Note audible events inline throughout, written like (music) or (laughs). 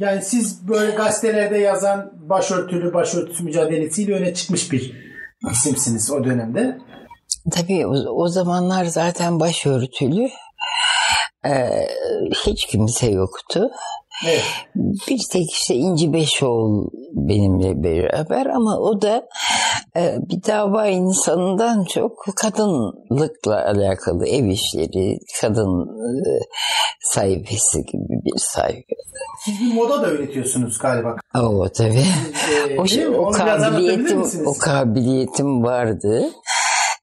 Yani siz böyle gazetelerde yazan başörtülü başörtüsü mücadelesiyle öne çıkmış bir isimsiniz o dönemde. Tabii o, o zamanlar zaten başörtülü e, hiç kimse yoktu. Evet. Bir tek işte İnci Beşoğlu benimle beraber ama o da e, bir dava insanından çok kadınlıkla alakalı ev işleri, kadın e, sayfası gibi bir sayfa. Siz bir moda da öğretiyorsunuz galiba. O tabii. Ee, O, şey, o kabiliyetim, o kabiliyetim vardı.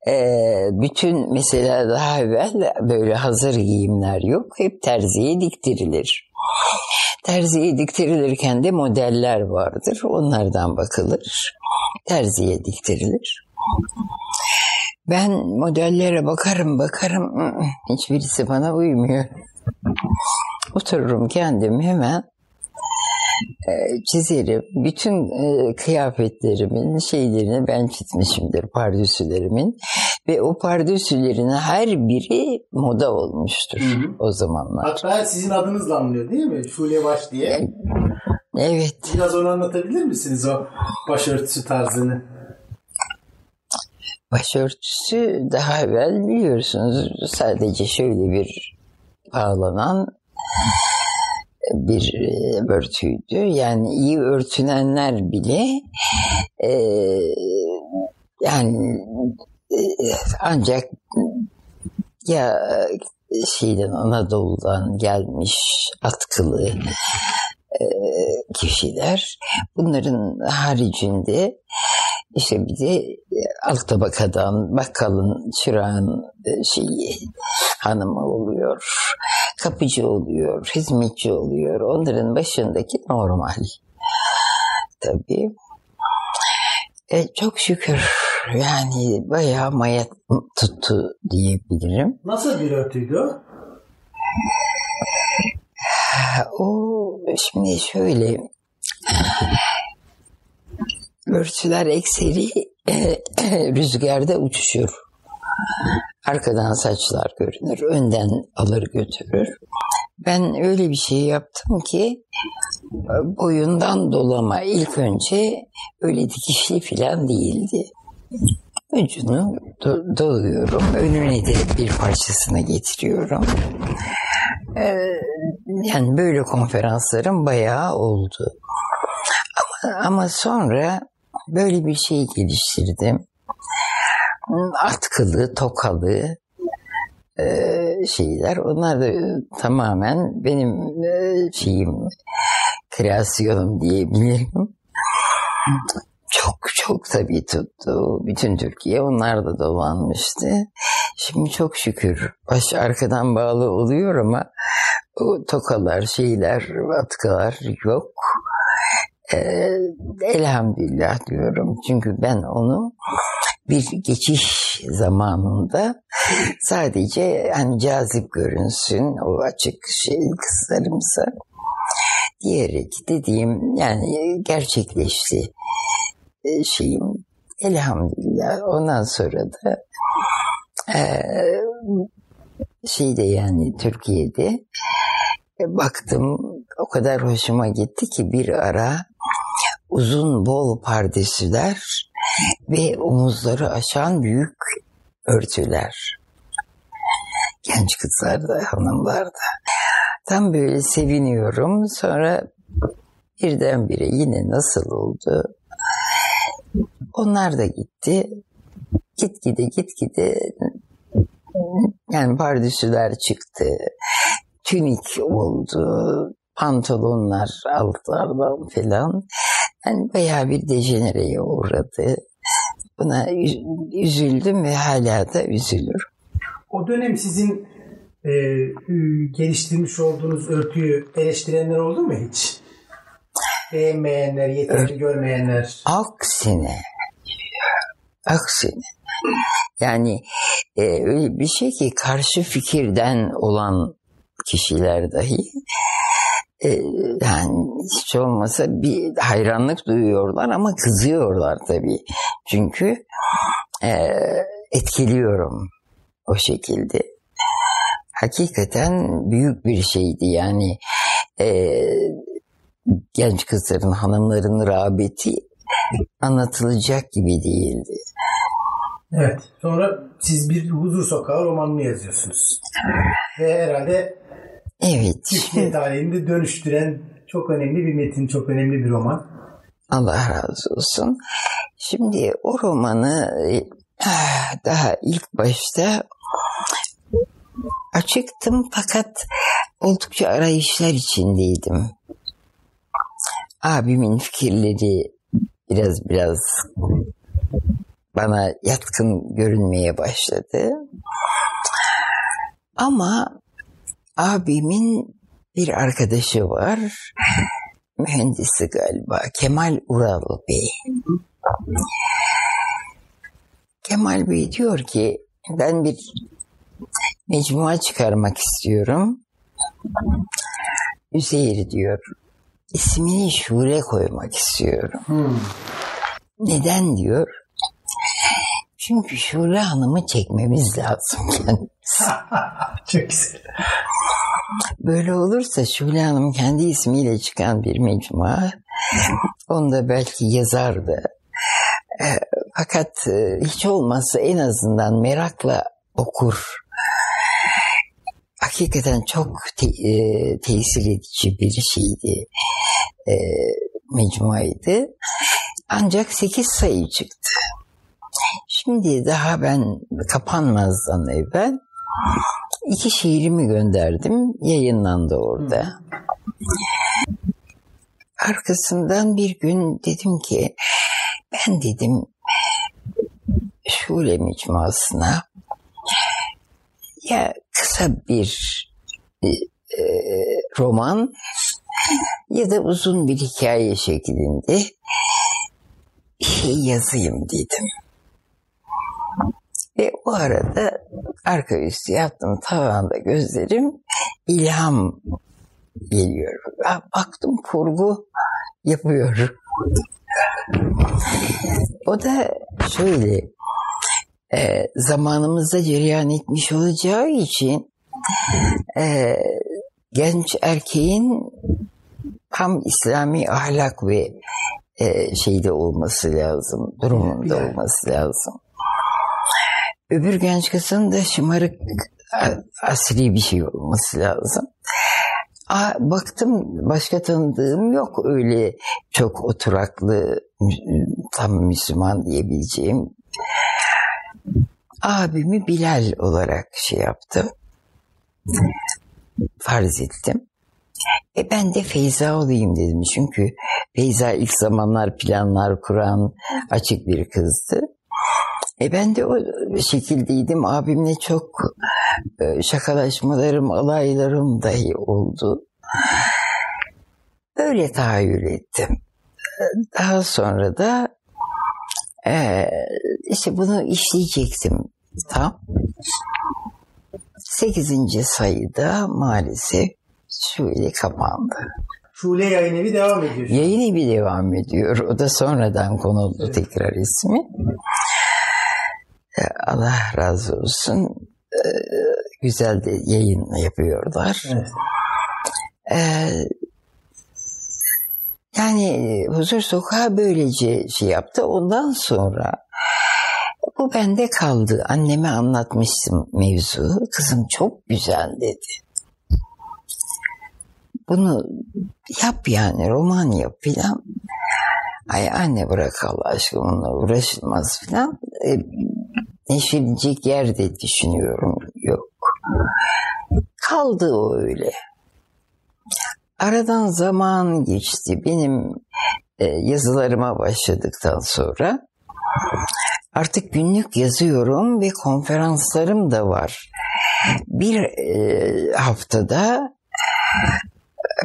Ee, bütün mesela daha evvel böyle hazır giyimler yok. Hep terziye diktirilir. Terziye diktirilirken de modeller vardır. Onlardan bakılır. Terziye diktirilir. Ben modellere bakarım bakarım. (laughs) Hiçbirisi bana uymuyor. Otururum kendim hemen e, çizerim. Bütün e, kıyafetlerimin şeylerini ben çizmişimdir pardüsülerimin. Ve o pardüsülerin her biri moda olmuştur Hı hı. o zamanlar. Hatta sizin adınızla anılıyor değil mi? Şule Baş diye. Evet. Biraz onu anlatabilir misiniz o başörtüsü tarzını? Başörtüsü daha evvel biliyorsunuz sadece şöyle bir bağlanan bir e, örtüydü. Yani iyi örtünenler bile e, yani ancak ya şeyden Anadolu'dan gelmiş atkılı e, kişiler bunların haricinde işte bir de e, alt tabakadan bakkalın çırağın e, şeyi hanımı oluyor kapıcı oluyor hizmetçi oluyor. Onların başındaki normal. Tabii. E, çok şükür yani bayağı maya tuttu diyebilirim. Nasıl bir örtüydü o? O şimdi şöyle örtüler ekseri rüzgarda uçuşur. Arkadan saçlar görünür, önden alır götürür. Ben öyle bir şey yaptım ki boyundan dolama ilk önce öyle dikişli falan değildi. Ucunu do- doluyorum, önüne de bir parçasını getiriyorum. Ee, yani böyle konferanslarım bayağı oldu. Ama, ama sonra böyle bir şey geliştirdim. Atkılı, tokalı e, şeyler. Onlar da tamamen benim e, şeyim, kreasyonum diyebilirim. Çok çok tabii tuttu. Bütün Türkiye onlar da dolanmıştı. Şimdi çok şükür baş arkadan bağlı oluyor ama o tokalar, şeyler, atkılar yok. Ee, elhamdülillah diyorum. Çünkü ben onu bir geçiş zamanında sadece hani cazip görünsün o açık şey kızlarımıza diyerek dediğim yani gerçekleşti şeyim elhamdülillah ondan sonra da e, şeyde yani Türkiye'de e, baktım o kadar hoşuma gitti ki bir ara uzun bol pardesüler ve omuzları aşan büyük örtüler. Genç kızlarda, hanımlarda. Tam böyle seviniyorum. Sonra birdenbire yine nasıl oldu? Onlar da gitti. Gitgide gitgide yani pardüsüler çıktı. Tünik oldu. Pantolonlar altlardan falan. Yani bayağı bir dejenereye uğradı. Buna üz- üzüldüm ve hala da üzülür. O dönem sizin e, geliştirmiş olduğunuz örtüyü eleştirenler oldu mu hiç? Beğenmeyenler, yeterli görmeyenler. Aksine, aksine. Yani e, öyle bir şey ki karşı fikirden olan kişiler dahi e, yani hiç olmasa bir hayranlık duyuyorlar ama kızıyorlar tabii. Çünkü e, etkiliyorum o şekilde. Hakikaten büyük bir şeydi yani. E, genç kızların, hanımların rağbeti anlatılacak gibi değildi. Evet. Sonra siz bir huzur sokağı romanını yazıyorsunuz. Ve herhalde Evet. Türkiye (laughs) tarihinde dönüştüren çok önemli bir metin, çok önemli bir roman. Allah razı olsun. Şimdi o romanı ah, daha ilk başta açıktım fakat oldukça arayışlar içindeydim. Abimin fikirleri biraz biraz bana yatkın görünmeye başladı. Ama abimin bir arkadaşı var. Mühendisi galiba. Kemal Ural Bey. Kemal Bey diyor ki ben bir mecmua çıkarmak istiyorum. Üzeyir diyor. İsmini Şule koymak istiyorum. Hmm. Neden diyor? Çünkü Şule Hanım'ı çekmemiz lazım (laughs) kendimiz. (laughs) çok güzel. Böyle olursa Şule Hanım kendi ismiyle çıkan bir mecmua. Onu da belki yazardı. E, fakat e, hiç olmazsa en azından merakla okur. Hakikaten çok te- e, tesir edici bir şeydi. E, mecmuaydı. Ancak 8 sayı çıktı. Şimdi daha ben kapanmazdan evvel iki şiirimi gönderdim. Yayınlandı orada. Arkasından bir gün dedim ki ben dedim Şule mecmuasına ya kısa bir e, e, roman ya da uzun bir hikaye şeklinde bir şey yazayım dedim. Ve o arada arka üstü yattım tavanda gözlerim ilham geliyor. Baktım kurgu yapıyor. o da şöyle e, zamanımızda cereyan etmiş olacağı için e, genç erkeğin tam İslami ahlak ve e, şeyde olması lazım, durumunda olması lazım. Öbür genç kızın da şımarık asri bir şey olması lazım. Aa, baktım başka tanıdığım yok öyle çok oturaklı tam Müslüman diyebileceğim. Abimi Bilal olarak şey yaptım. Farz ettim. E ben de Feyza olayım dedim. Çünkü Feyza ilk zamanlar planlar kuran açık bir kızdı. E ben de o şekildeydim. Abimle çok e, şakalaşmalarım, alaylarım dahi oldu. Öyle tahayyül ettim. E, Daha sonra da e, işte bunu işleyecektim tam. Sekizinci sayıda maalesef şöyle kapandı. Şule yayın evi devam ediyor. Yayın evi devam ediyor. O da sonradan konuldu tekrar ismi. Allah razı olsun. Ee, Güzel de yayın yapıyorlar. Evet. Ee, yani Huzur Sokağı böylece şey yaptı. Ondan sonra bu bende kaldı. Anneme anlatmıştım mevzu. Kızım çok güzel dedi. Bunu yap yani roman yap filan. Ay anne bırak Allah aşkına onunla uğraşılmaz filan. E, neşilecek yer de düşünüyorum. Yok. Kaldı o öyle. Aradan zaman geçti. Benim e, yazılarıma başladıktan sonra artık günlük yazıyorum ve konferanslarım da var. Bir e, haftada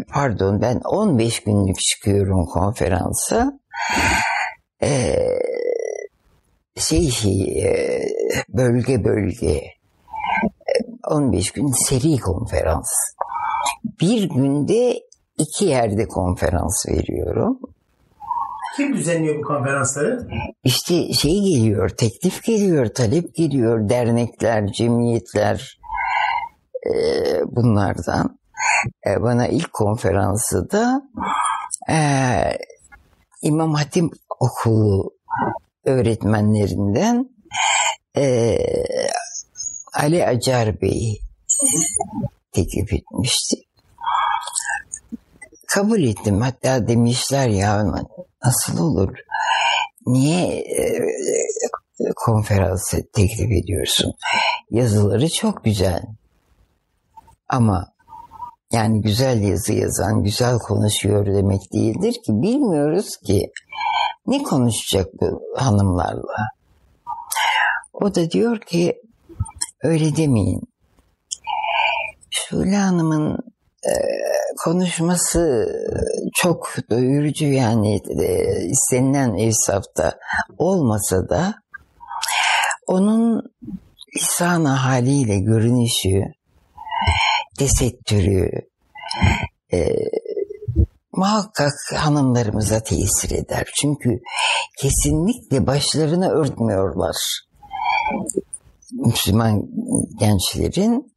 pardon ben 15 günlük çıkıyorum konferansa. E, şey e, bölge bölge E, 15 gün seri konferans. Bir günde iki yerde konferans veriyorum. Kim düzenliyor bu konferansları? İşte şey geliyor, teklif geliyor, talep geliyor, dernekler, cemiyetler e, bunlardan. E, bana ilk konferansı da Ee, İmam Hatip Okulu öğretmenlerinden e, Ali Acar Bey teklif etmişti. Kabul ettim. Hatta demişler ya nasıl olur? Niye e, konferans teklif ediyorsun? Yazıları çok güzel. Ama yani güzel yazı yazan, güzel konuşuyor demek değildir ki. Bilmiyoruz ki ne konuşacak bu hanımlarla. O da diyor ki öyle demeyin. Şule Hanım'ın e, konuşması çok doyurucu yani e, istenilen evsafta olmasa da onun lisan haliyle görünüşü, tesettürü e, muhakkak hanımlarımıza tesir eder. Çünkü kesinlikle başlarını örtmüyorlar. Müslüman gençlerin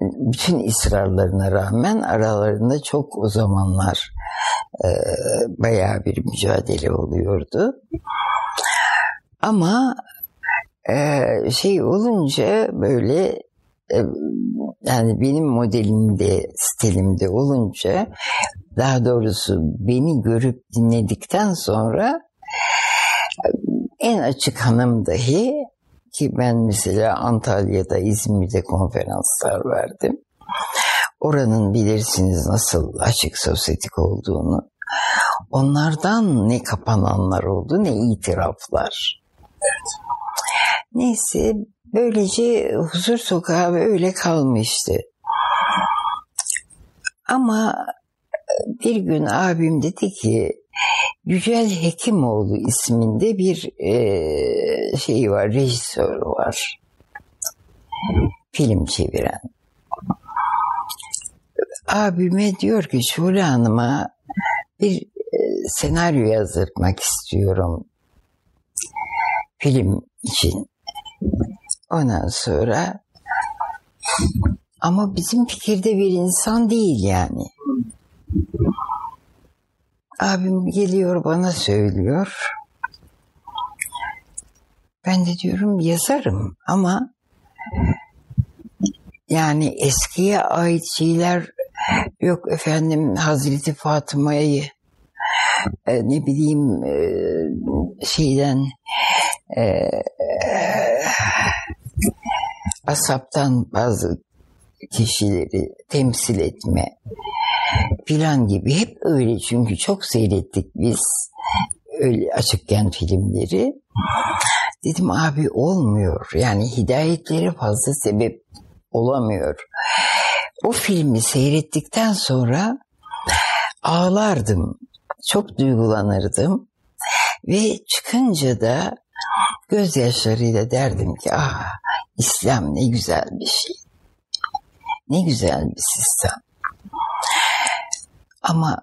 bütün ısrarlarına rağmen aralarında çok o zamanlar e, bayağı bir mücadele oluyordu. Ama e, şey olunca böyle e, yani benim modelimde, stilimde olunca daha doğrusu beni görüp dinledikten sonra en açık hanım dahi ki ben mesela Antalya'da, İzmir'de konferanslar verdim. Oranın bilirsiniz nasıl açık sosyetik olduğunu. Onlardan ne kapananlar oldu ne itiraflar. Neyse böylece huzur sokağı öyle kalmıştı. Ama bir gün abim dedi ki Yücel Hekimoğlu isminde bir e, şey var, rejisör var. Film çeviren. Abime diyor ki Şule Hanım'a bir e, senaryo yazdırmak istiyorum. Film için. Ondan sonra ama bizim fikirde bir insan değil yani. Abim geliyor bana söylüyor. Ben de diyorum yazarım ama yani eskiye ait şeyler yok efendim Hazreti Fatıma'yı e, ne bileyim e, şeyden e, asaptan bazı kişileri temsil etme filan gibi hep öyle çünkü çok seyrettik biz öyle açıkken filmleri. Dedim abi olmuyor yani hidayetleri fazla sebep olamıyor. O filmi seyrettikten sonra ağlardım. Çok duygulanırdım. Ve çıkınca da gözyaşlarıyla derdim ki ah İslam ne güzel bir şey. Ne güzel bir sistem. Ama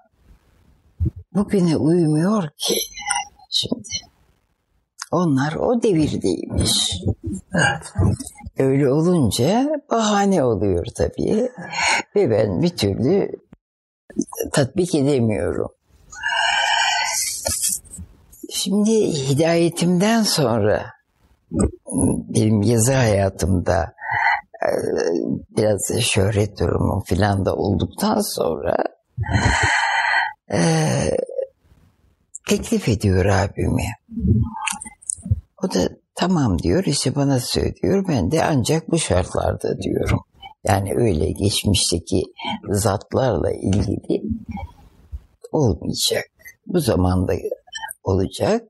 bugüne uymuyor ki şimdi. Onlar o devirdeymiş. Evet. Öyle olunca bahane oluyor tabii. Ve ben bir türlü tatbik edemiyorum. Şimdi hidayetimden sonra benim yazı hayatımda e, biraz şöhret durumu filan da olduktan sonra e, teklif ediyor abimi. O da tamam diyor işte bana söylüyor ben de ancak bu şartlarda diyorum. Yani öyle geçmişteki zatlarla ilgili olmayacak. Bu zamanda olacak.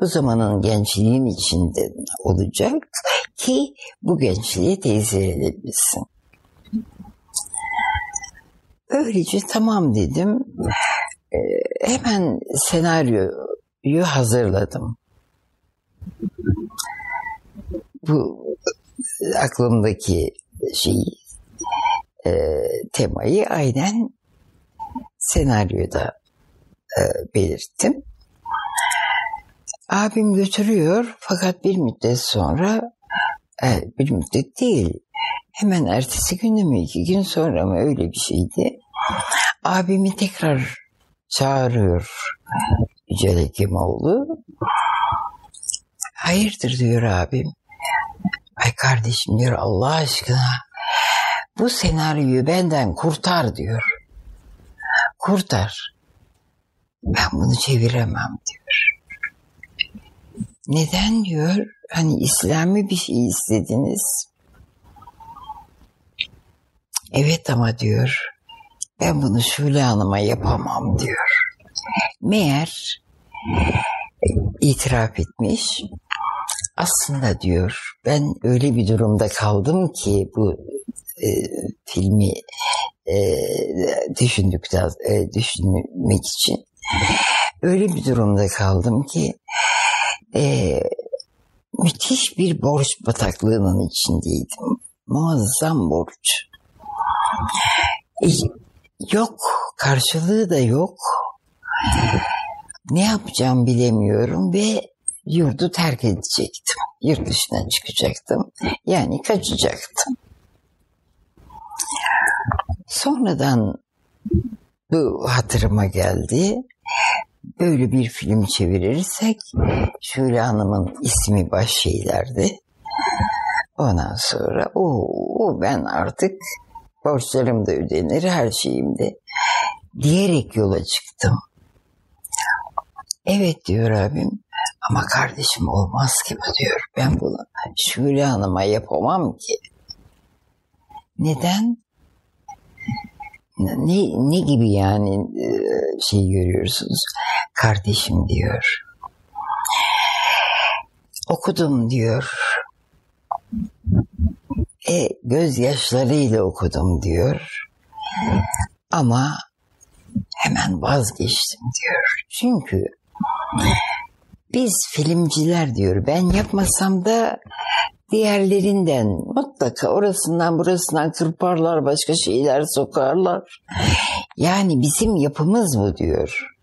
Bu zamanın gençliğin içinde olacak ki bu gençliğe tesir edebilsin. Öylece tamam dedim. Ee, hemen senaryoyu hazırladım. Bu aklımdaki şey e, temayı aynen senaryoda e, belirttim. Abim götürüyor fakat bir müddet sonra e, bir müddet değil hemen ertesi günü mü iki gün sonra mı öyle bir şeydi. Abimi tekrar çağırıyor Yücel Hekimoğlu. Hayırdır diyor abim. Ay kardeşim diyor Allah aşkına bu senaryoyu benden kurtar diyor. Kurtar. Ben bunu çeviremem diyor. Neden diyor? Hani İslami bir şey istediniz. Evet ama diyor ben bunu Şule Hanım'a yapamam diyor. Meğer itiraf etmiş. Aslında diyor ben öyle bir durumda kaldım ki bu e, filmi e, düşündükten e, düşünmek için öyle bir durumda kaldım ki e, müthiş bir borç bataklığının içindeydim. Muazzam borç. E, yok, karşılığı da yok. Ne yapacağım bilemiyorum ve yurdu terk edecektim. Yurt dışına çıkacaktım. Yani kaçacaktım. Sonradan bu hatırıma geldi. Böyle bir film çevirirsek Şule Hanım'ın ismi baş şeylerdi. Ondan sonra o ben artık borçlarım da ödenir her şeyim de diyerek yola çıktım. Evet diyor abim ama kardeşim olmaz ki bu diyor. Ben bunu Şule Hanım'a yapamam ki. Neden? Ne, ne gibi yani e, şey görüyorsunuz? Kardeşim diyor. Okudum diyor. E, gözyaşlarıyla okudum diyor. Ama hemen vazgeçtim diyor. Çünkü biz filmciler diyor ben yapmasam da diğerlerinden mutlaka orasından burasından kırparlar başka şeyler sokarlar. Yani bizim yapımız bu diyor.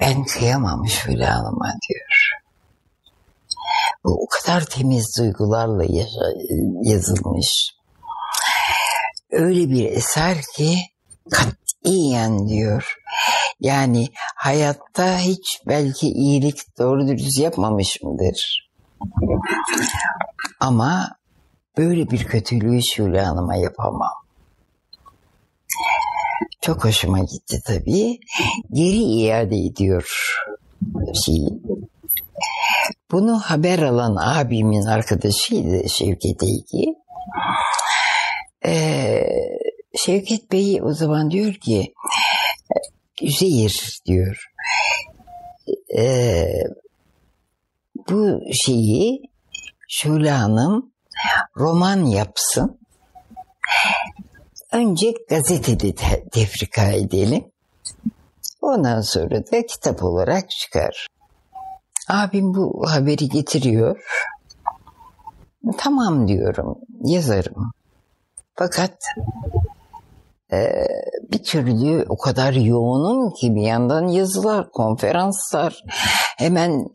Ben kıyamam Şule Hanım'a diyor. O kadar temiz duygularla yazılmış. Öyle bir eser ki katiyen diyor. Yani hayatta hiç belki iyilik doğru dürüst yapmamış mıdır? Ama böyle bir kötülüğü Şule Hanım'a yapamam. Çok hoşuma gitti tabii. Geri iade ediyor şeyi. Bunu haber alan abimin arkadaşıydı Şevket Eygi. Ee, Şevket Bey o zaman diyor ki Üzeyir diyor. Ee, bu şeyi Şule Hanım roman yapsın. Önce gazetede te- tefrika edelim. Ondan sonra da kitap olarak çıkar. Abim bu haberi getiriyor. Tamam diyorum, yazarım. Fakat e, bir türlü o kadar yoğunum ki bir yandan yazılar, konferanslar, hemen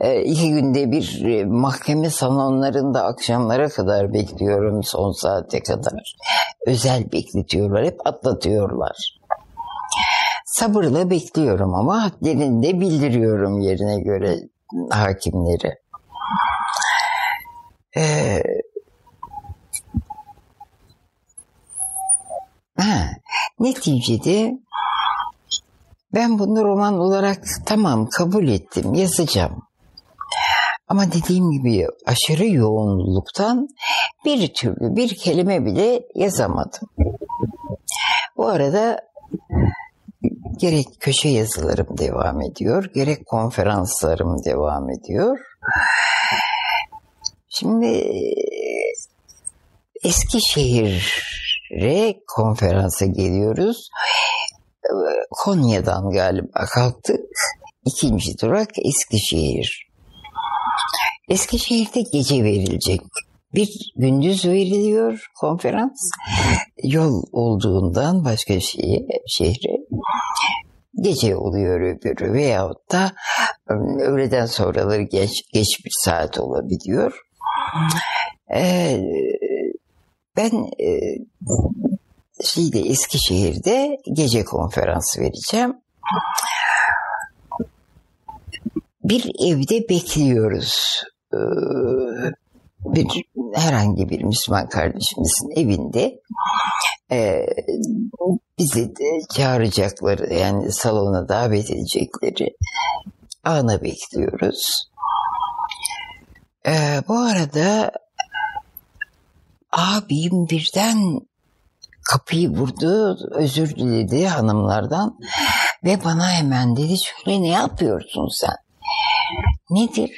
e, iki günde bir e, mahkeme salonlarında akşamlara kadar bekliyorum son saate kadar. Özel bekletiyorlar, hep atlatıyorlar. Sabırla bekliyorum ama hadlerini de bildiriyorum yerine göre hakimleri. Ee, ha, neticede ben bunu roman olarak tamam kabul ettim, yazacağım. Ama dediğim gibi aşırı yoğunluktan bir türlü bir kelime bile yazamadım. Bu arada gerek köşe yazılarım devam ediyor, gerek konferanslarım devam ediyor. Şimdi Eskişehir'e konferansa geliyoruz. Konya'dan galiba kalktık. İkinci durak Eskişehir. Eskişehir'de gece verilecek. Bir gündüz veriliyor konferans. Yol olduğundan başka şeye, şehre gece oluyor öbürü veyahut da öğleden sonraları geç, geç bir saat olabiliyor. Ben e, şeyde Eskişehir'de gece konferansı vereceğim. Bir evde bekliyoruz. Bir herhangi bir Müslüman kardeşimizin evinde e, bizi de çağıracakları yani salona davet edecekleri ana bekliyoruz. Ee, bu arada abim birden kapıyı vurdu, özür diledi hanımlardan ve bana hemen dedi şöyle ne yapıyorsun sen? Nedir?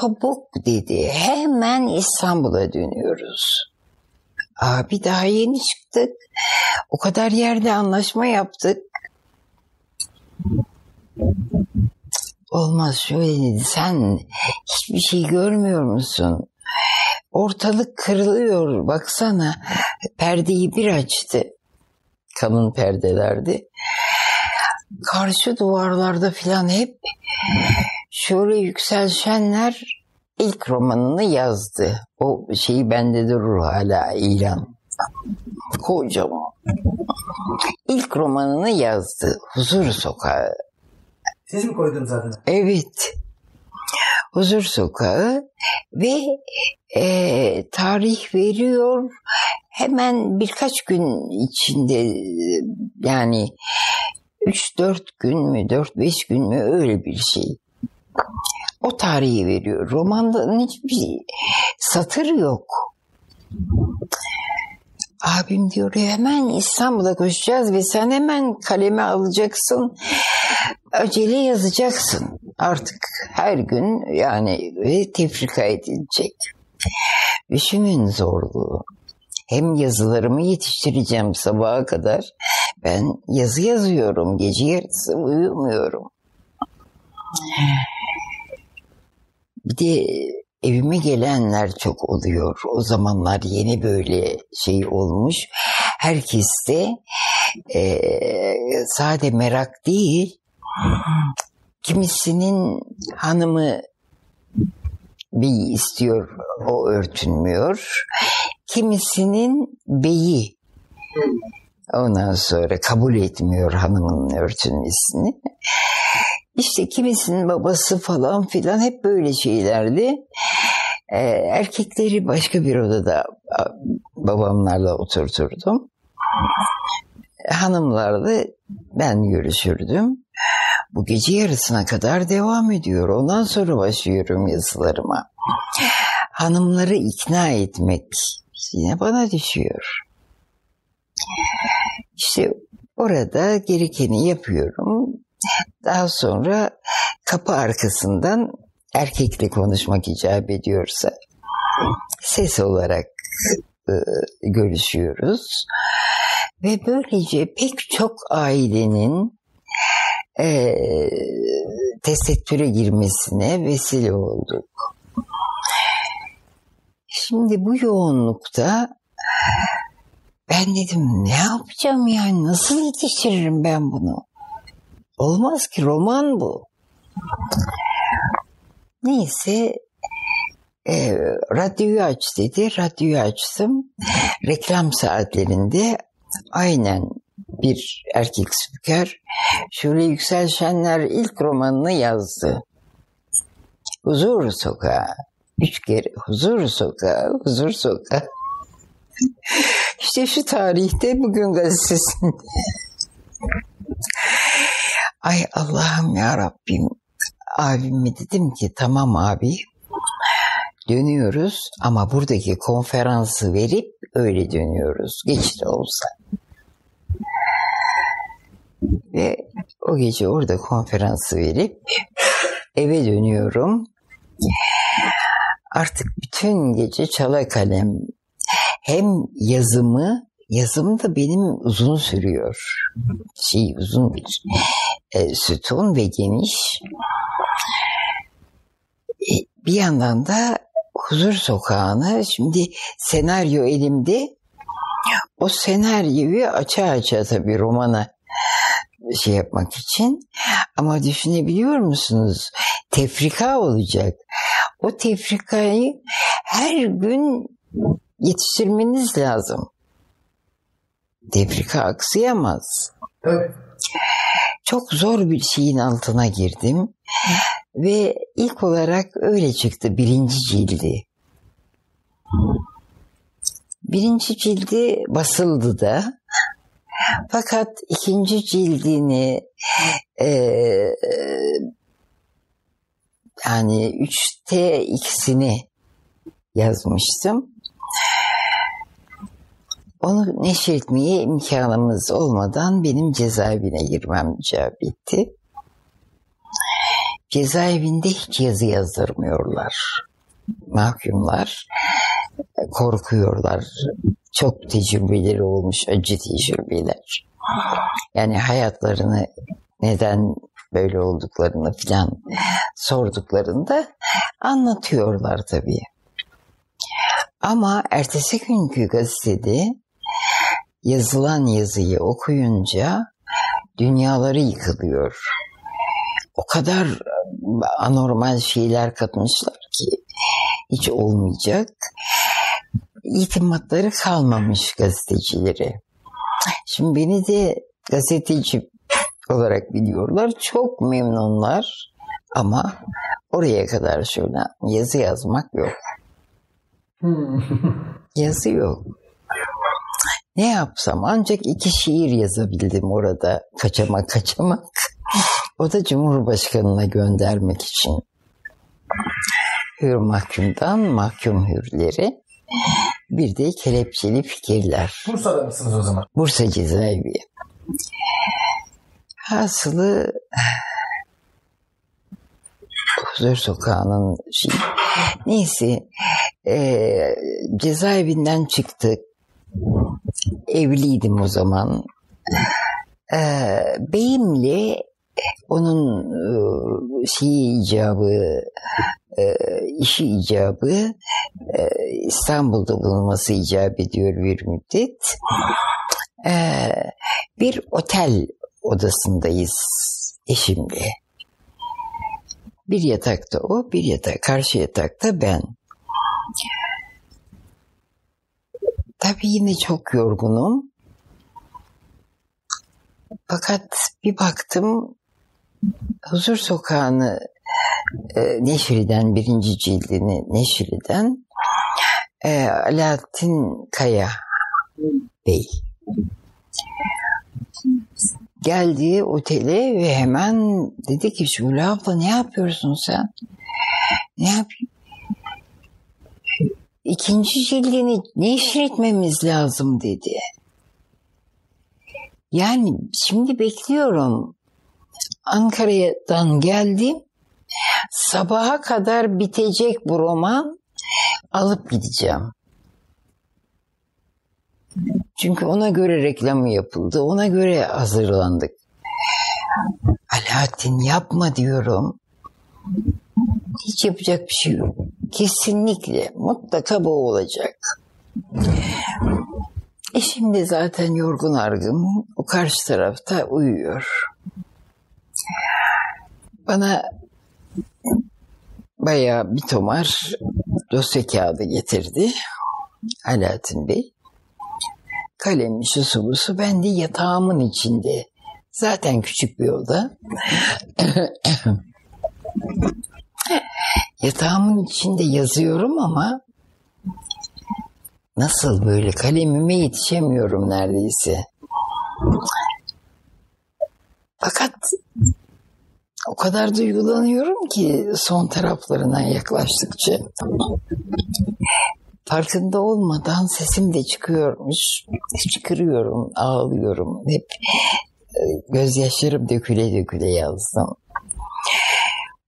Çabuk dedi. Hemen İstanbul'a dönüyoruz. Abi daha yeni çıktık. O kadar yerde anlaşma yaptık. Olmaz şöyle dedi. Sen hiçbir şey görmüyor musun? Ortalık kırılıyor. Baksana perdeyi bir açtı. Kalın perdelerdi. Karşı duvarlarda filan hep şöyle yükselşenler ilk romanını yazdı. O şeyi bende durur hala ilan. Kocaman. İlk romanını yazdı. Huzur Sokağı. Siz mi koydunuz adını? Evet. Huzur Sokağı ve e, tarih veriyor. Hemen birkaç gün içinde yani 3-4 gün mü 4-5 gün mü öyle bir şey. O tarihi veriyor. Romanda hiçbir satır yok. Abim diyor hemen İstanbul'a koşacağız ve sen hemen kaleme alacaksın. Acele yazacaksın. Artık her gün yani ve tefrika edilecek. İşimin zorluğu. Hem yazılarımı yetiştireceğim sabaha kadar. Ben yazı yazıyorum. Gece yarısı uyumuyorum. Bir de evime gelenler çok oluyor. O zamanlar yeni böyle şey olmuş. Herkes de e, sade merak değil, kimisinin hanımı beyi istiyor, o örtünmüyor. Kimisinin beyi ondan sonra kabul etmiyor hanımının örtünmesini. İşte kimisinin babası falan filan hep böyle şeylerdi. Ee, erkekleri başka bir odada babamlarla oturturdum. Hanımlarla ben görüşürdüm. Bu gece yarısına kadar devam ediyor. Ondan sonra başlıyorum yazılarıma. Hanımları ikna etmek yine bana düşüyor. İşte orada gerekeni yapıyorum. Daha sonra kapı arkasından erkekle konuşmak icap ediyorsa ses olarak e, görüşüyoruz. Ve böylece pek çok ailenin e, tesettüre girmesine vesile olduk. Şimdi bu yoğunlukta ben dedim ne yapacağım yani nasıl yetiştiririm ben bunu? Olmaz ki roman bu. Neyse e, radyoyu aç dedi. Radyoyu açtım. Reklam saatlerinde aynen bir erkek spiker Şule Yüksel Şenler ilk romanını yazdı. Huzur Sokağı. Üç kere Huzur Sokağı, Huzur Sokağı. İşte şu tarihte bugün gazetesinde. Ay Allah'ım ya Rabbim. Abime dedim ki tamam abi dönüyoruz ama buradaki konferansı verip öyle dönüyoruz. Geç de olsa. Ve o gece orada konferansı verip eve dönüyorum. Artık bütün gece çala kalem hem yazımı yazım da benim uzun sürüyor. Şey uzun bir e, sütun ve geniş. E, bir yandan da Huzur Sokağı'nı şimdi senaryo elimde o senaryoyu açığa açığa tabii romana şey yapmak için ama düşünebiliyor musunuz? Tefrika olacak. O tefrikayı her gün yetiştirmeniz lazım. tefrika aksayamaz. Tabii. Çok zor bir şeyin altına girdim. Ve ilk olarak öyle çıktı birinci cildi. Birinci cildi basıldı da. Fakat ikinci cildini e, yani üçte ikisini yazmıştım. Onu neşretmeye imkanımız olmadan benim cezaevine girmem icap etti. Cezaevinde hiç yazı yazdırmıyorlar. Mahkumlar korkuyorlar. Çok tecrübeleri olmuş, acı tecrübeler. Yani hayatlarını neden böyle olduklarını filan sorduklarında anlatıyorlar tabii. Ama ertesi günkü gazetede yazılan yazıyı okuyunca dünyaları yıkılıyor. O kadar anormal şeyler katmışlar ki hiç olmayacak. İtimatları kalmamış gazetecileri. Şimdi beni de gazeteci olarak biliyorlar. Çok memnunlar ama oraya kadar şöyle yazı yazmak yok. (laughs) yazı yok. Ne yapsam ancak iki şiir yazabildim orada kaçamak kaçamak. O da Cumhurbaşkanı'na göndermek için. Hür mahkumdan mahkum hürleri. Bir de kelepçeli fikirler. Bursa'da mısınız o zaman? Bursa cezaevi. Hasılı Huzur Sokağı'nın şey. Neyse e, cezaevinden çıktık. Evliydim o zaman. E, beyimle onun e, şeyi icabı e, işi icabı e, İstanbul'da bulunması icap ediyor bir müddet. E, bir otel odasındayız eşimle. Bir yatakta o, bir yatak, karşı yatakta ben. Tabii yine çok yorgunum. Fakat bir baktım Huzur Sokağı'nı e, Neşri'den, birinci cildini Neşri'den e, Alaaddin Kaya Bey geldi otele ve hemen dedi ki Şule abla ne yapıyorsun sen? Ne yapayım? İkinci cildini neşretmemiz lazım dedi. Yani şimdi bekliyorum. Ankara'dan geldim. Sabaha kadar bitecek bu roman. Alıp gideceğim. Çünkü ona göre reklamı yapıldı. Ona göre hazırlandık. Alaaddin yapma diyorum. Hiç yapacak bir şey yok. Kesinlikle mutlaka bu olacak. Eşim de zaten yorgun argın. O karşı tarafta uyuyor. Bana bayağı bir tomar dosya kağıdı getirdi. Alaaddin Bey. Kalem, şusu busu ben de yatağımın içinde. Zaten küçük bir oda. Yatağımın içinde yazıyorum ama nasıl böyle kalemime yetişemiyorum neredeyse. Fakat o kadar duygulanıyorum ki son taraflarına yaklaştıkça. Farkında olmadan sesim de çıkıyormuş. Çıkırıyorum, ağlıyorum. Hep e, gözyaşlarım döküle döküle yazdım.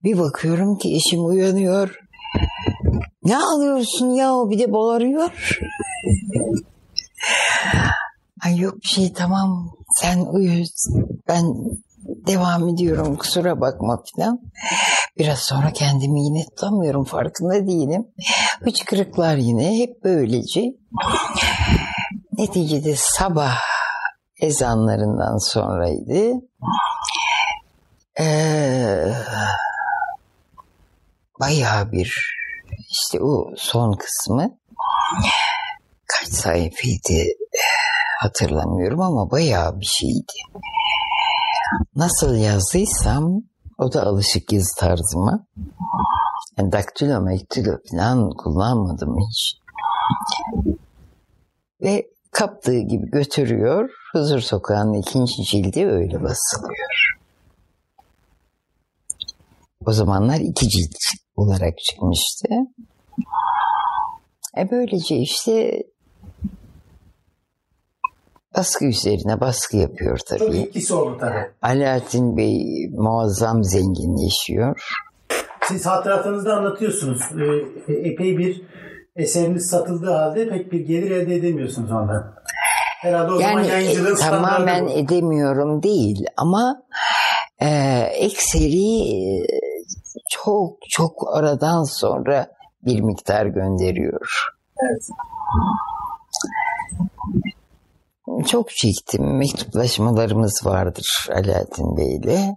Bir bakıyorum ki eşim uyanıyor. Ne ağlıyorsun ya bir de bağırıyor. Ay yok bir şey tamam sen uyu ben devam ediyorum kusura bakma filan. Biraz sonra kendimi yine tutamıyorum farkında değilim. Hıçkırıklar yine hep böylece. Neticede sabah ezanlarından sonraydı. Ee, bayağı bir işte o son kısmı kaç sayfaydı hatırlamıyorum ama bayağı bir şeydi. Nasıl yazdıysam o da alışık yazı tarzıma. Yani daktilo mektilo falan kullanmadım hiç. Ve kaptığı gibi götürüyor. Huzur Sokağı'nın ikinci cildi öyle basılıyor. O zamanlar iki cilt olarak çıkmıştı. E böylece işte baskı üzerine baskı yapıyor Çok tabii. etkisi oldu tabii. Alaaddin Bey muazzam zenginleşiyor. Siz hatıratınızda anlatıyorsunuz. Ee, epey bir eseriniz satıldığı halde pek bir gelir elde edemiyorsunuz ondan. Herhalde o zaman Yani yayıncılığın e, tamamen bu. edemiyorum değil ama e, ekseri e, çok çok aradan sonra bir miktar gönderiyor. Evet. Çok çektim. Mektuplaşmalarımız vardır Alaaddin Bey'le.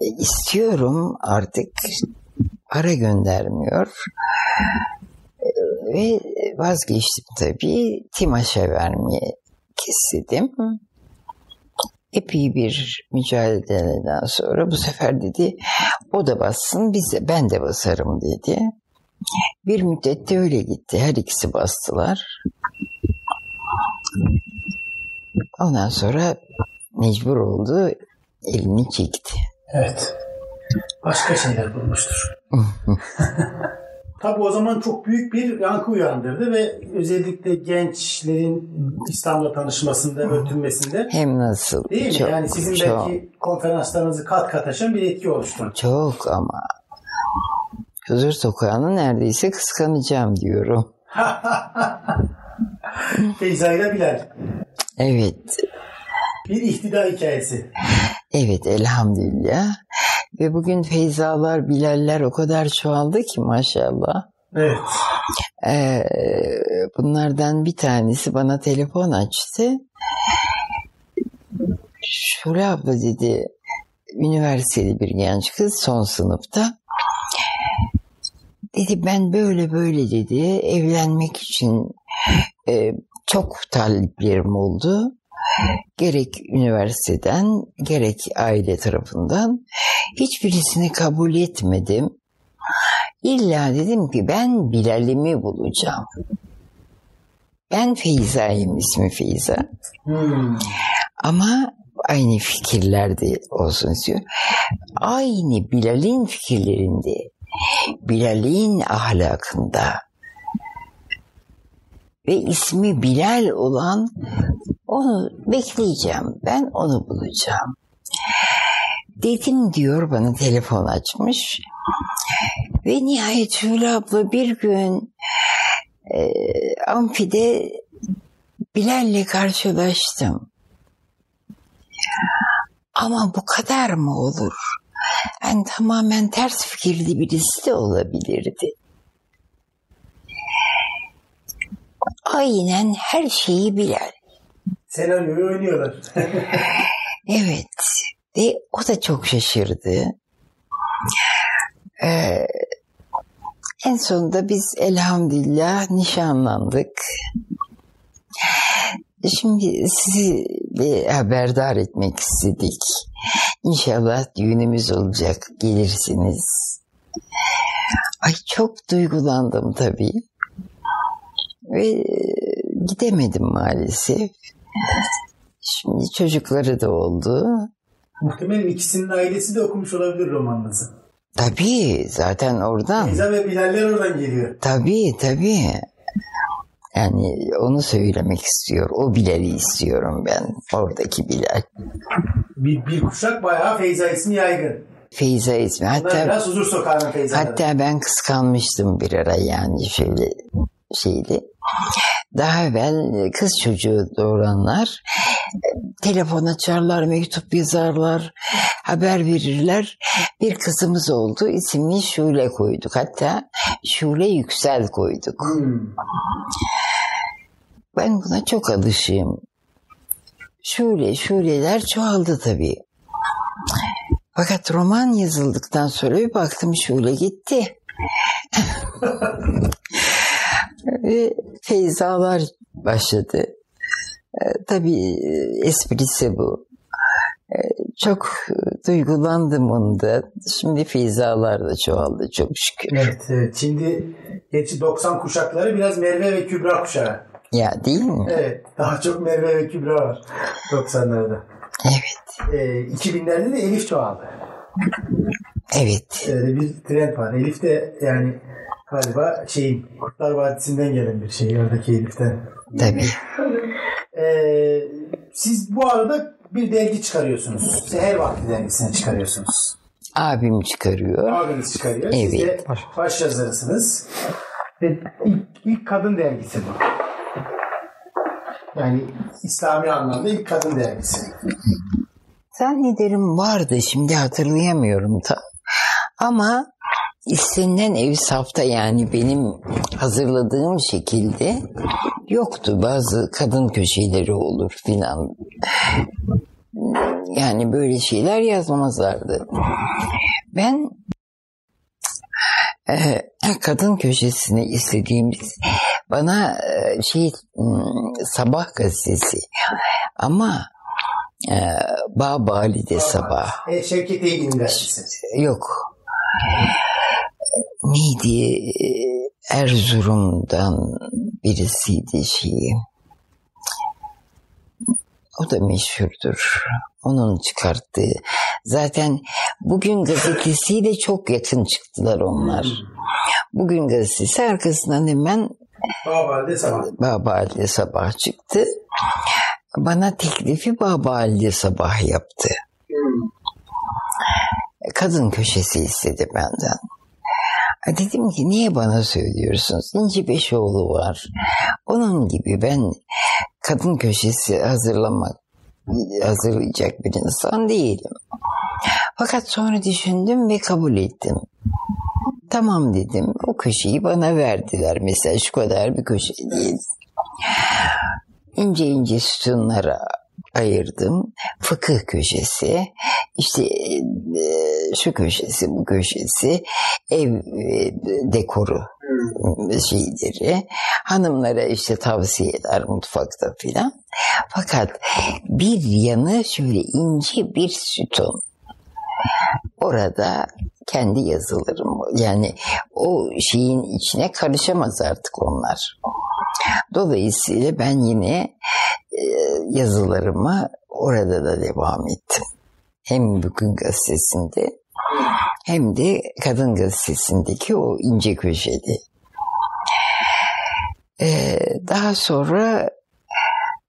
E, istiyorum artık para göndermiyor. Ve vazgeçtim tabii. Timaş'a vermeye kesildim. Epey bir mücadeleden sonra bu sefer dedi o da bassın biz de ben de basarım dedi. Bir müddet de öyle gitti. Her ikisi bastılar. Ondan sonra mecbur oldu. Elini çekti. Evet. Başka şeyler bulmuştur. (laughs) Tabii o zaman çok büyük bir yankı uyandırdı ve özellikle gençlerin İslam'la tanışmasında, örtünmesinde Hem nasıl? değil mi? Çok, yani sizin çok, belki konferanslarınızı kat kat aşan bir etki oluşturdu. çok ama Huzur Sokağı'nı neredeyse kıskanacağım diyorum. (laughs) Feyza ile Bilal. Evet, Bir ihtida hikayesi. evet elhamdülillah. Ve bugün Feyzalar, Bilaller o kadar çoğaldı ki maşallah. Evet. Ee, bunlardan bir tanesi bana telefon açtı. Şule abla dedi, üniversiteli bir genç kız son sınıfta. Dedi ben böyle böyle dedi, evlenmek için e, çok taliplerim oldu. Gerek üniversiteden gerek aile tarafından hiçbirisini kabul etmedim. İlla dedim ki ben Bilal'imi bulacağım. Ben Feyza'yım ismi Feyza. Hmm. Ama aynı fikirlerde olsun istiyor. Aynı Bilal'in fikirlerinde, Bilal'in ahlakında ve ismi Bilal olan onu bekleyeceğim. Ben onu bulacağım. Dedim diyor bana telefon açmış. Ve nihayet Şule abla bir gün e, amfide Bilal'le karşılaştım. Ama bu kadar mı olur? Yani tamamen ters fikirli birisi de olabilirdi. Aynen her şeyi Bilal. Senaryoyu oynuyorlar. (laughs) Evet. Ve o da çok şaşırdı. Ee, en sonunda biz elhamdülillah nişanlandık. Şimdi sizi bir haberdar etmek istedik. İnşallah düğünümüz olacak. Gelirsiniz. Ay çok duygulandım tabii. Ve gidemedim maalesef. Şimdi çocukları da oldu. Muhtemelen ikisinin ailesi de okumuş olabilir romanınızı. Tabii zaten oradan. Feyza ve Bilaller oradan geliyor. Tabii tabii. Yani onu söylemek istiyor. O Bilal'i istiyorum ben. Oradaki Bilal. Bir, bir kuşak bayağı Feyza ismi yaygın. Feyza ismi. Hatta biraz huzur sokağının Feyza'ları. hatta ben kıskanmıştım bir ara yani şöyle şeydi. Daha evvel kız çocuğu doğuranlar telefon açarlar, mektup yazarlar, haber verirler. Bir kızımız oldu, ismini Şule koyduk. Hatta Şule Yüksel koyduk. Hmm. Ben buna çok alışığım. Şule, şuleler çoğaldı tabii. Fakat roman yazıldıktan sonra bir baktım şule gitti. (laughs) Ve Feyzalar başladı. E, tabii e, esprisi bu. E, çok duygulandım onda. Şimdi fizalar da çoğaldı çok şükür. Evet, evet. Şimdi geçi 90 kuşakları biraz Merve ve Kübra kuşağı. Ya değil mi? Evet. Daha çok Merve ve Kübra var 90'larda. Evet. Ee, 2000'lerde de Elif çoğaldı. Evet. Öyle bir trend var. Elif de yani galiba şeyin Kurtlar Vadisi'nden gelen bir şey. Oradaki Elif'ten. Tabii. Ee, siz bu arada bir dergi çıkarıyorsunuz. Seher Vakti dergisini çıkarıyorsunuz. Abim çıkarıyor. Abiniz çıkarıyor. Siz de Evet. baş yazarısınız. Ve ilk, ilk kadın dergisi bu. Yani İslami anlamda ilk kadın dergisi. Zannederim vardı şimdi hatırlayamıyorum tam. Ama istenilen ev safta yani benim hazırladığım şekilde yoktu. Bazı kadın köşeleri olur filan. Yani böyle şeyler yazmazlardı. Ben e, kadın köşesini istediğimiz bana e, şey m, sabah gazetesi ama e, Bağbalide sabah E, Şevket Eğil'in gazetesi. yok neydi Erzurum'dan birisiydi şeyi o da meşhurdur. Onun çıkarttığı. Zaten bugün gazetesiyle çok yakın çıktılar onlar. Bugün gazetesi arkasından hemen Babalde sabah. Babalde sabah çıktı. Bana teklifi Babalde sabah yaptı. Kadın köşesi istedi benden. Dedim ki niye bana söylüyorsunuz? İnci Beşoğlu var. Onun gibi ben kadın köşesi hazırlamak hazırlayacak bir insan değilim. Fakat sonra düşündüm ve kabul ettim. Tamam dedim. O köşeyi bana verdiler. Mesela şu kadar bir köşe değil. İnce ince sütunlara ayırdım. Fıkıh köşesi, işte e, şu köşesi, bu köşesi, ev e, dekoru şeyleri, hanımlara işte tavsiyeler mutfakta filan. Fakat bir yanı şöyle ince bir sütun. Orada kendi yazılarım yani o şeyin içine karışamaz artık onlar. Dolayısıyla ben yine e, yazılarıma orada da devam ettim. Hem Bugün Gazetesi'nde hem de Kadın Gazetesi'ndeki o ince köşede. Ee, daha sonra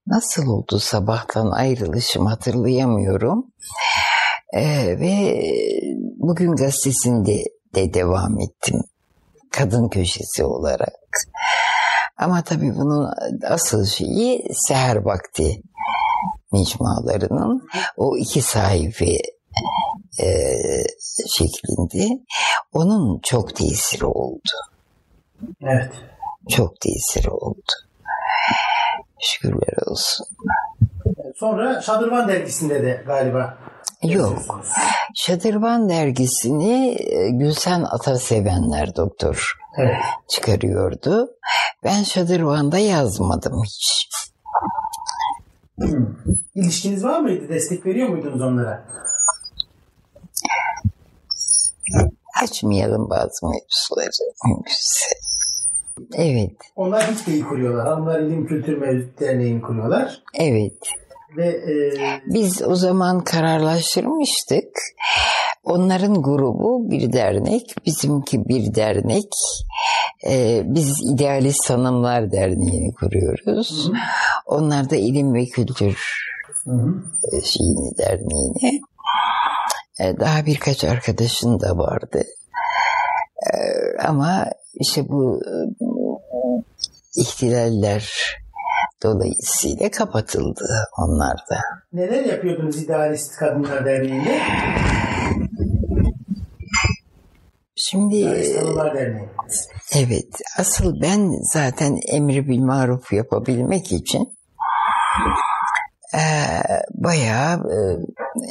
nasıl oldu sabahtan ayrılışım hatırlayamıyorum. Ee, ve Bugün Gazetesi'nde de devam ettim. Kadın köşesi olarak. Ama tabii bunun asıl şeyi seher vakti mecmualarının o iki sayfa e, şeklinde onun çok tesiri oldu. Evet. Çok tesiri oldu. Şükürler olsun. Sonra Şadırvan dergisinde de galiba Yok. Şadırvan dergisini e, Gülsen Atasevenler doktor Evet. çıkarıyordu. Ben Şadırvan'da yazmadım hiç. Hmm. İlişkiniz var mıydı? Destek veriyor muydunuz onlara? Açmayalım bazı mevzuları. Evet, Onlar hiç değil kuruyorlar. Hanımlar İlim Kültür Derneği'ni kuruyorlar. evet. Ve e, Biz o zaman kararlaştırmıştık. Onların grubu bir dernek, bizimki bir dernek. Ee, biz İdealist Hanımlar Derneği'ni kuruyoruz. Onlar da İlim ve Kültür e, şeyini, derneğini. Ee, daha birkaç arkadaşın da vardı. Ee, ama işte bu e, ihtilaller dolayısıyla kapatıldı onlar da. neler yapıyordunuz İdealist Kadınlar Derneği'nde? Şimdi Derneği. evet asıl ben zaten emri bil maruf yapabilmek için eee bayağı e,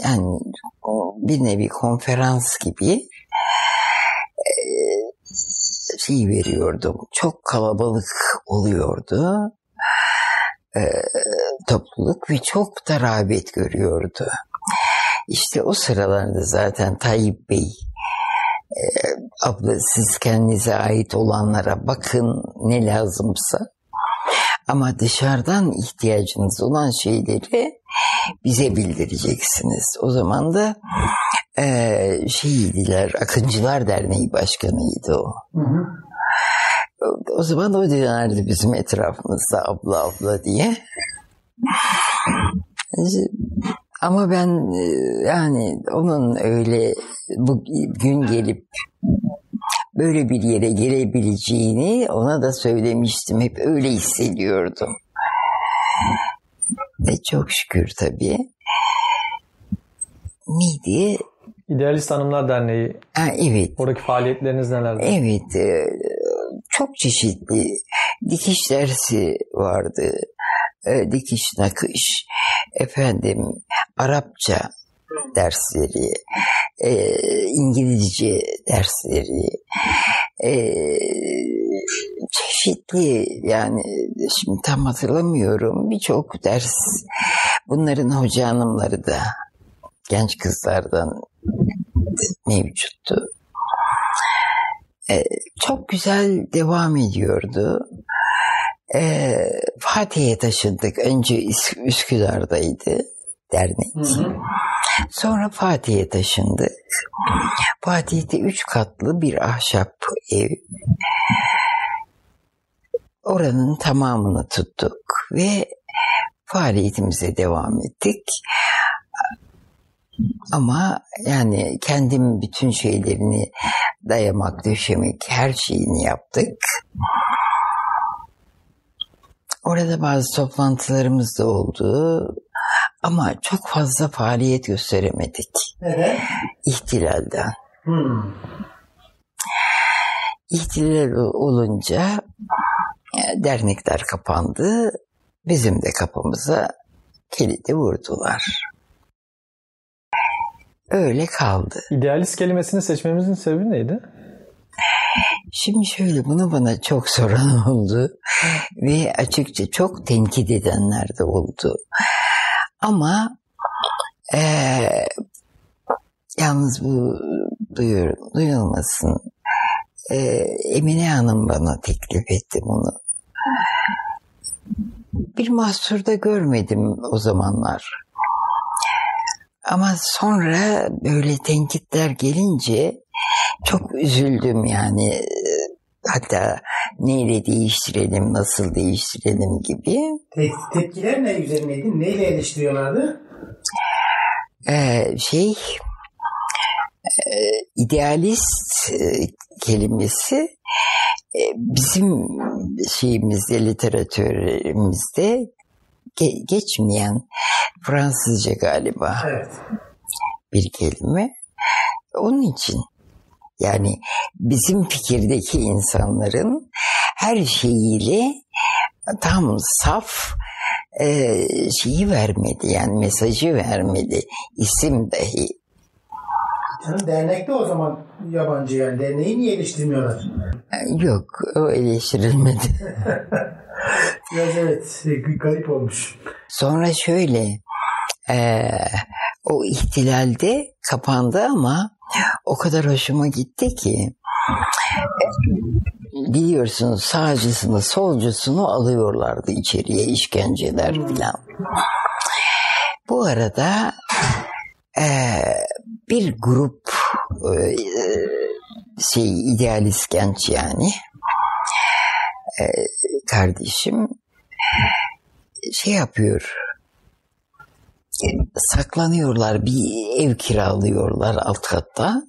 yani o bir nevi konferans gibi eee, şey veriyordum. Çok kalabalık oluyordu. E, topluluk ve çok da rağbet görüyordu. İşte o sıralarda zaten Tayyip Bey e, abla siz kendinize ait olanlara bakın ne lazımsa ama dışarıdan ihtiyacınız olan şeyleri bize bildireceksiniz. O zaman da e, şeydiler, Akıncılar Derneği Başkanıydı o. Hı hı. O zaman o diyorlardı bizim etrafımızda abla abla diye. Ama ben e, yani onun öyle bu gün gelip böyle bir yere gelebileceğini ona da söylemiştim. Hep öyle hissediyordum. Ve çok şükür tabii. Neydi? İdealist Hanımlar Derneği. Ha, evet. Oradaki faaliyetleriniz nelerdi? Evet. Çok çeşitli dikiş dersi vardı. E, Dikiş, nakış, efendim Arapça dersleri, e, İngilizce dersleri, e, çeşitli yani şimdi tam hatırlamıyorum birçok ders bunların hoca hanımları da genç kızlardan mevcuttu. E, çok güzel devam ediyordu. E, Fatih'e taşındık. Önce Üs- Üsküdar'daydı dernek. Hı hı. Sonra Fatih'e taşındık. Fatih'te üç katlı bir ahşap ev. Oranın tamamını tuttuk ve faaliyetimize devam ettik. Ama yani kendim bütün şeylerini dayamak, döşemek, her şeyini yaptık. Orada bazı toplantılarımız da oldu. Ama çok fazla faaliyet gösteremedik Neden? ihtilalden. Hmm. İhtilal olunca e, dernekler kapandı. Bizim de kapımıza kilidi vurdular. Öyle kaldı. İdealist kelimesini seçmemizin sebebi neydi? Şimdi şöyle bunu bana çok soran (laughs) oldu ve açıkça çok tenkit edenler de oldu. Ama eee, yalnız bu duyur, duyulmasın. Eee, Emine Hanım bana teklif etti bunu. Bir mahsur da görmedim o zamanlar. Ama sonra böyle tenkitler gelince çok üzüldüm yani. Hatta neyle değiştirelim, nasıl değiştirelim gibi. Te- tepkiler ne üzerineydi? Neyle eleştiriyorlardı? Ee, şey e, idealist e, kelimesi e, bizim şeyimizde literatürümüzde ge- geçmeyen Fransızca galiba Evet. bir kelime. Onun için yani bizim fikirdeki insanların her şeyiyle tam saf e, şeyi vermedi yani mesajı vermedi isim dahi. Canım dernekte o zaman yabancı yani. Derneği niye eleştirmiyorlar? Yok o eleştirilmedi. (laughs) Biraz evet e, garip olmuş. Sonra şöyle e, o ihtilalde kapandı ama o kadar hoşuma gitti ki biliyorsunuz sağcısını solcusunu alıyorlardı içeriye işkenceler filan. Bu arada e, bir grup e, şey idealist genç yani e, kardeşim şey yapıyor. Saklanıyorlar bir ev kiralıyorlar alt katta.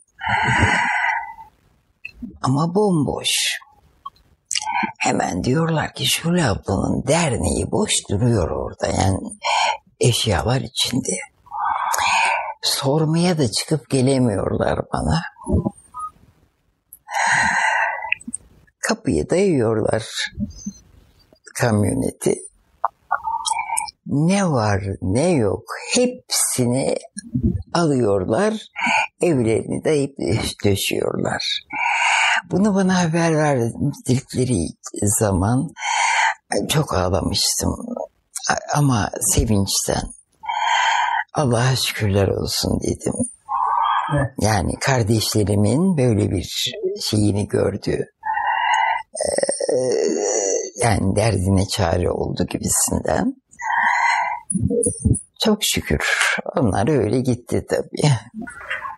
Ama bomboş. Hemen diyorlar ki Şule ablanın derneği boş duruyor orada. Yani eşyalar içinde. Sormaya da çıkıp gelemiyorlar bana kapıyı dayıyorlar kamyoneti ne var ne yok hepsini alıyorlar evlerini dayıp döşüyorlar. Bunu bana haber verdikleri zaman çok ağlamıştım. Ama sevinçten Allah'a şükürler olsun dedim. Yani kardeşlerimin böyle bir şeyini gördü. Ee, yani derdine çare oldu gibisinden. Çok şükür. Onlar öyle gitti tabii.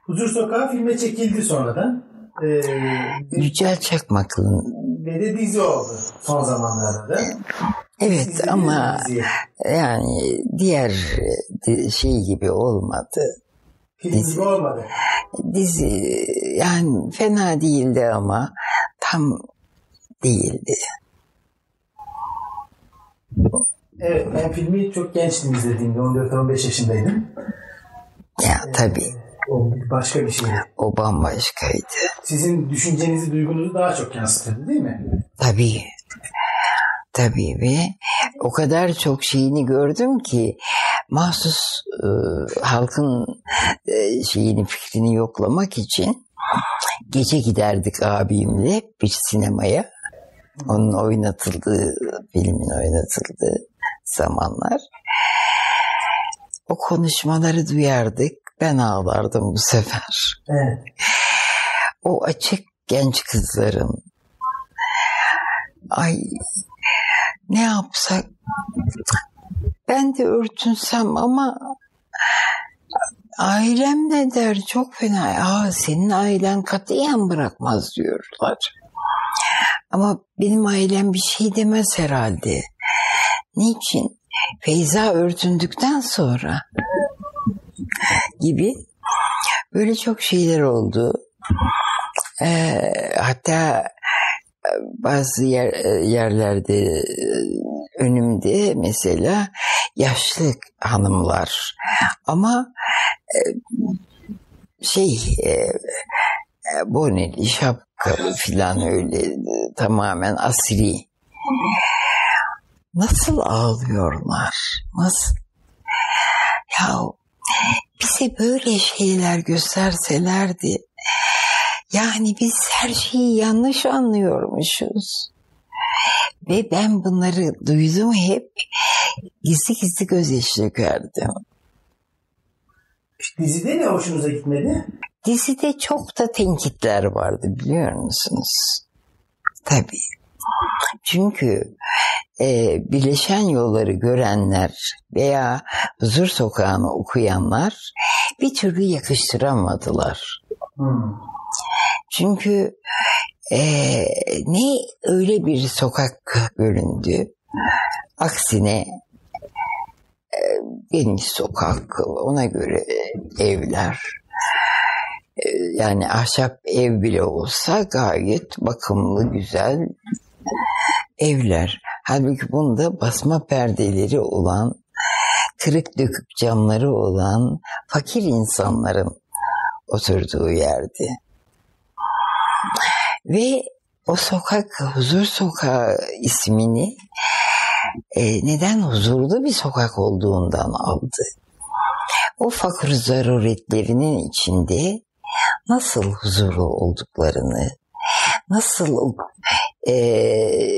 Huzur Sokağı filme çekildi sonradan. Ee, Yücel Çakmaklı'nın ve de dizi oldu son zamanlarda da. evet mi ama diziyi? yani diğer di- şey gibi olmadı. Film gibi olmadı. Dizi yani fena değildi ama tam değildi. Evet ben filmi çok gençtim izlediğimde 14-15 yaşındaydım. Ya tabii O başka bir şeydi. o bambaşkaydı. Sizin düşüncenizi, duygunuzu daha çok yansıtırdı değil mi? Tabii. Tabii ve o kadar çok şeyini gördüm ki mahsus e, halkın e, şeyini fikrini yoklamak için gece giderdik abimle bir sinemaya. Onun oynatıldığı, filmin oynatıldığı zamanlar. O konuşmaları duyardık. Ben ağlardım bu sefer. Evet. o açık genç kızların ay ne yapsak ben de örtünsem ama ailem ne der çok fena Aa, senin ailen katiyen bırakmaz diyorlar ama benim ailem bir şey demez herhalde. Niçin? Feyza örtündükten sonra gibi böyle çok şeyler oldu. Ee, hatta e, bazı yer, e, yerlerde e, önümde mesela yaşlı hanımlar. Ama şey boneli şapkalı filan öyle e, tamamen asri nasıl ağlıyorlar nasıl ya bize böyle şeyler gösterselerdi yani biz her şeyi yanlış anlıyormuşuz. Ve ben bunları duydum hep gizli gizli gözyaşı dökerdim. Dizide ne hoşunuza gitmedi? Dizide çok da tenkitler vardı biliyor musunuz? Tabii. Çünkü e, Birleşen Yolları görenler veya Huzur Sokağı'nı okuyanlar bir türlü yakıştıramadılar. Çünkü eee, ne öyle bir sokak göründü. Aksine eee, geniş sokak, ona göre evler. Eee, yani ahşap ev bile olsa gayet bakımlı, güzel evler. Halbuki bunda basma perdeleri olan, kırık dökük camları olan fakir insanların oturduğu yerdi. Ve o sokak Huzur Sokağı ismini e, neden huzurlu bir sokak olduğundan aldı. O fakir zaruretlerinin içinde nasıl huzurlu olduklarını, nasıl o e,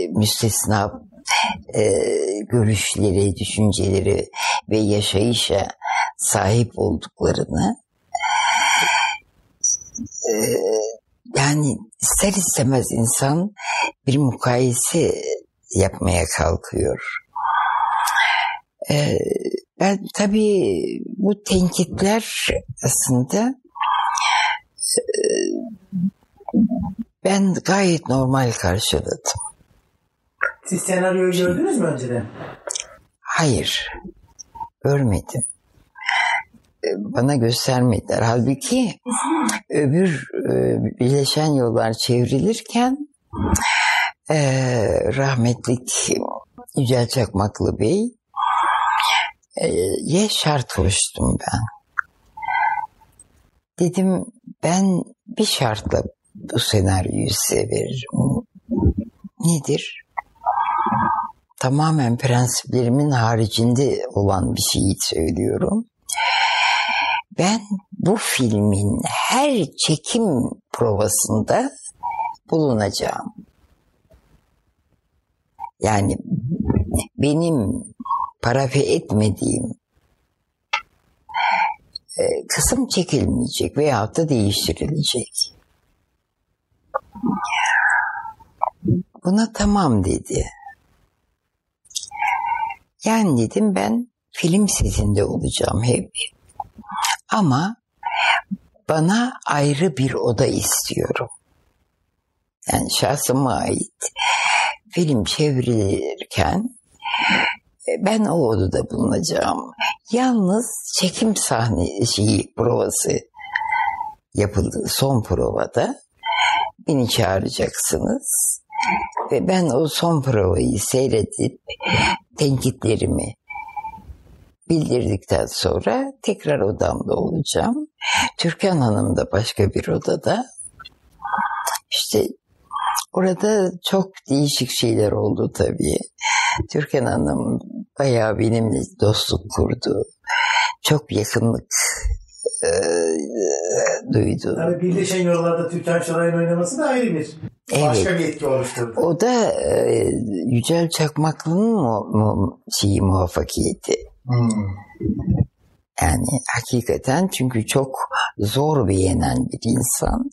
müstesna e, görüşleri, düşünceleri ve yaşayışa sahip olduklarını e, yani ister istemez insan bir mukayese yapmaya kalkıyor. Ee, ben tabii bu tenkitler aslında e, ben gayet normal karşıladım. Siz senaryoyu gördünüz mü önceden? Hayır, görmedim. Ee, Bana göstermediler. Halbuki öbür e, Birleşen Yollar çevrilirken e, rahmetlik Yücel Çakmaklı Bey e, ye şart koştum ben. Dedim ben bir şartla bu senaryoyu size veririm. Nedir? Tamamen prensiplerimin haricinde olan bir şeyi söylüyorum. Ben bu filmin her çekim provasında bulunacağım. Yani benim parafe etmediğim kısım çekilmeyecek veyahut da değiştirilecek. Buna tamam dedi. Yani dedim ben film setinde olacağım hep. Ama bana ayrı bir oda istiyorum. Yani şahsıma ait film çevrilirken e, ben o odada bulunacağım. Yalnız çekim sahne şeyi provası yapıldı son provada. Beni çağıracaksınız. Ve ben o son provayı seyredip tenkitlerimi bildirdikten sonra tekrar odamda olacağım. Türkan Hanım da başka bir odada. İşte orada çok değişik şeyler oldu tabii. Türkan Hanım bayağı benimle dostluk kurdu. Çok yakınlık e, duydu. Tabii Birleşen Yollarda Türkan Şoray'ın oynaması da ayrı bir başka Evet. bir etki oluşturdu. O da e, Yücel Çakmaklı'nın mu, mu, şeyi muvaffakiyeti. Hmm. Yani hakikaten çünkü çok zor beğenen bir insan.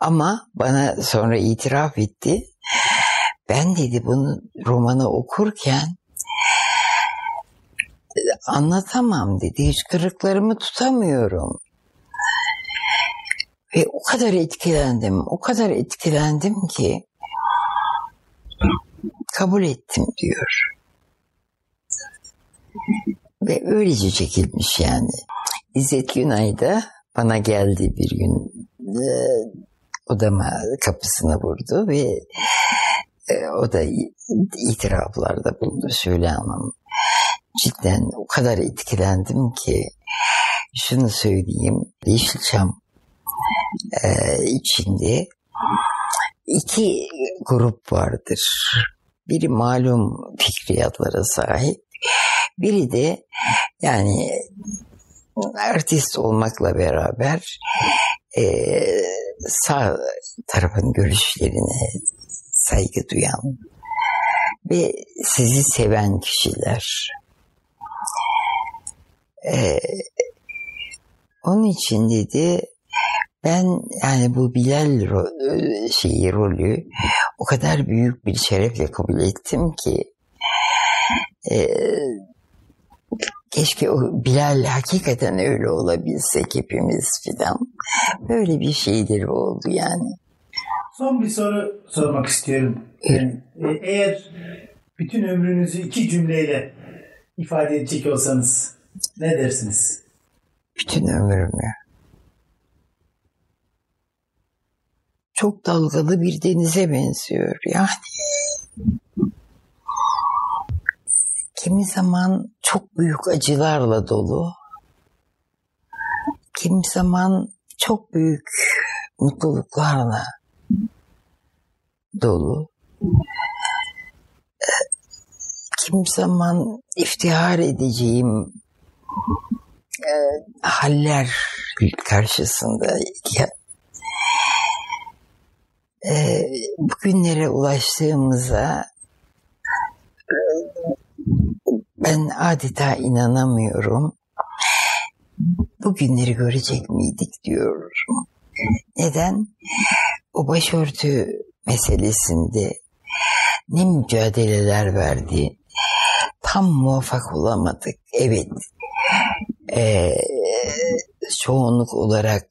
Ama bana sonra itiraf etti. Ben dedi bunu romanı okurken anlatamam dedi. Hiç kırıklarımı tutamıyorum. Ve o kadar etkilendim, o kadar etkilendim ki kabul ettim diyor. Ve öylece çekilmiş yani. İzzet Günay da bana geldi bir gün e, odama kapısını vurdu ve e, o da itiraflarda bulundu Şule Hanım. Cidden o kadar etkilendim ki şunu söyleyeyim. Yeşilçam e, içinde iki grup vardır. Biri malum fikriyatlara sahip. Biri de yani artist olmakla beraber e, sağ tarafın görüşlerine saygı duyan ve sizi seven kişiler. E, onun için dedi ben yani bu Bilal ro- şeyi rolü o kadar büyük bir şerefle kabul ettim ki e, keşke o Bilal hakikaten öyle olabilsek hepimiz filan. Böyle bir şeydir oldu yani. Son bir soru sormak istiyorum. Yani, e, eğer bütün ömrünüzü iki cümleyle ifade edecek olsanız ne dersiniz? Bütün ömrümü. Çok dalgalı bir denize benziyor yani. Kimi zaman çok büyük acılarla dolu. Kimi zaman çok büyük mutluluklarla dolu. Kimi zaman iftihar edeceğim e, haller karşısında e, bugünlere ulaştığımıza e, ben adeta inanamıyorum. Bugünleri görecek miydik diyorum. Neden? O başörtü meselesinde ne mücadeleler verdi. Tam muvaffak olamadık. Evet. Ee, çoğunluk olarak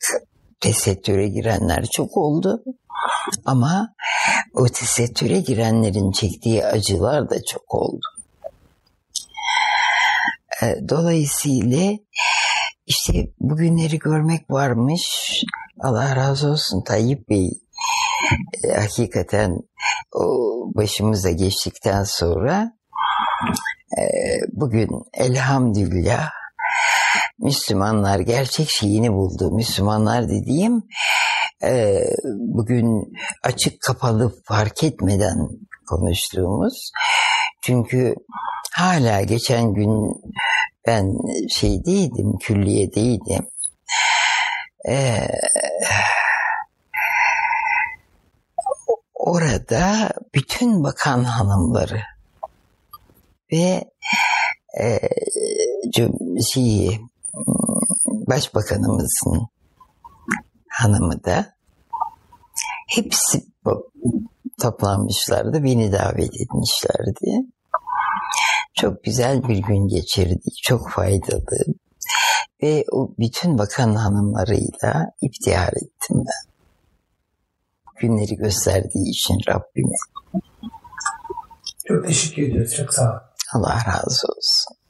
tesettüre girenler çok oldu. Ama o tesettüre girenlerin çektiği acılar da çok oldu. Ee, Dolayısıyla işte bugünleri görmek varmış. Allah razı olsun Tayyip Bey. Ee, hakikaten o başımıza geçtikten sonra e, bugün elhamdülillah Müslümanlar gerçek şeyini buldu. Müslümanlar dediğim e, bugün açık kapalı fark etmeden konuştuğumuz. Çünkü hala geçen gün ben şeydeydim, külliyedeydim. E, orada bütün bakan hanımları ve e, şeyi, başbakanımızın hanımı da hepsi toplanmışlardı. Beni davet etmişlerdi. Çok güzel bir gün geçirdik. Çok faydalı. Ve o bütün bakan hanımlarıyla iftihar ettim ben. Günleri gösterdiği için Rabbime. Çok teşekkür ediyoruz. Çok sağ olun. Allah razı olsun.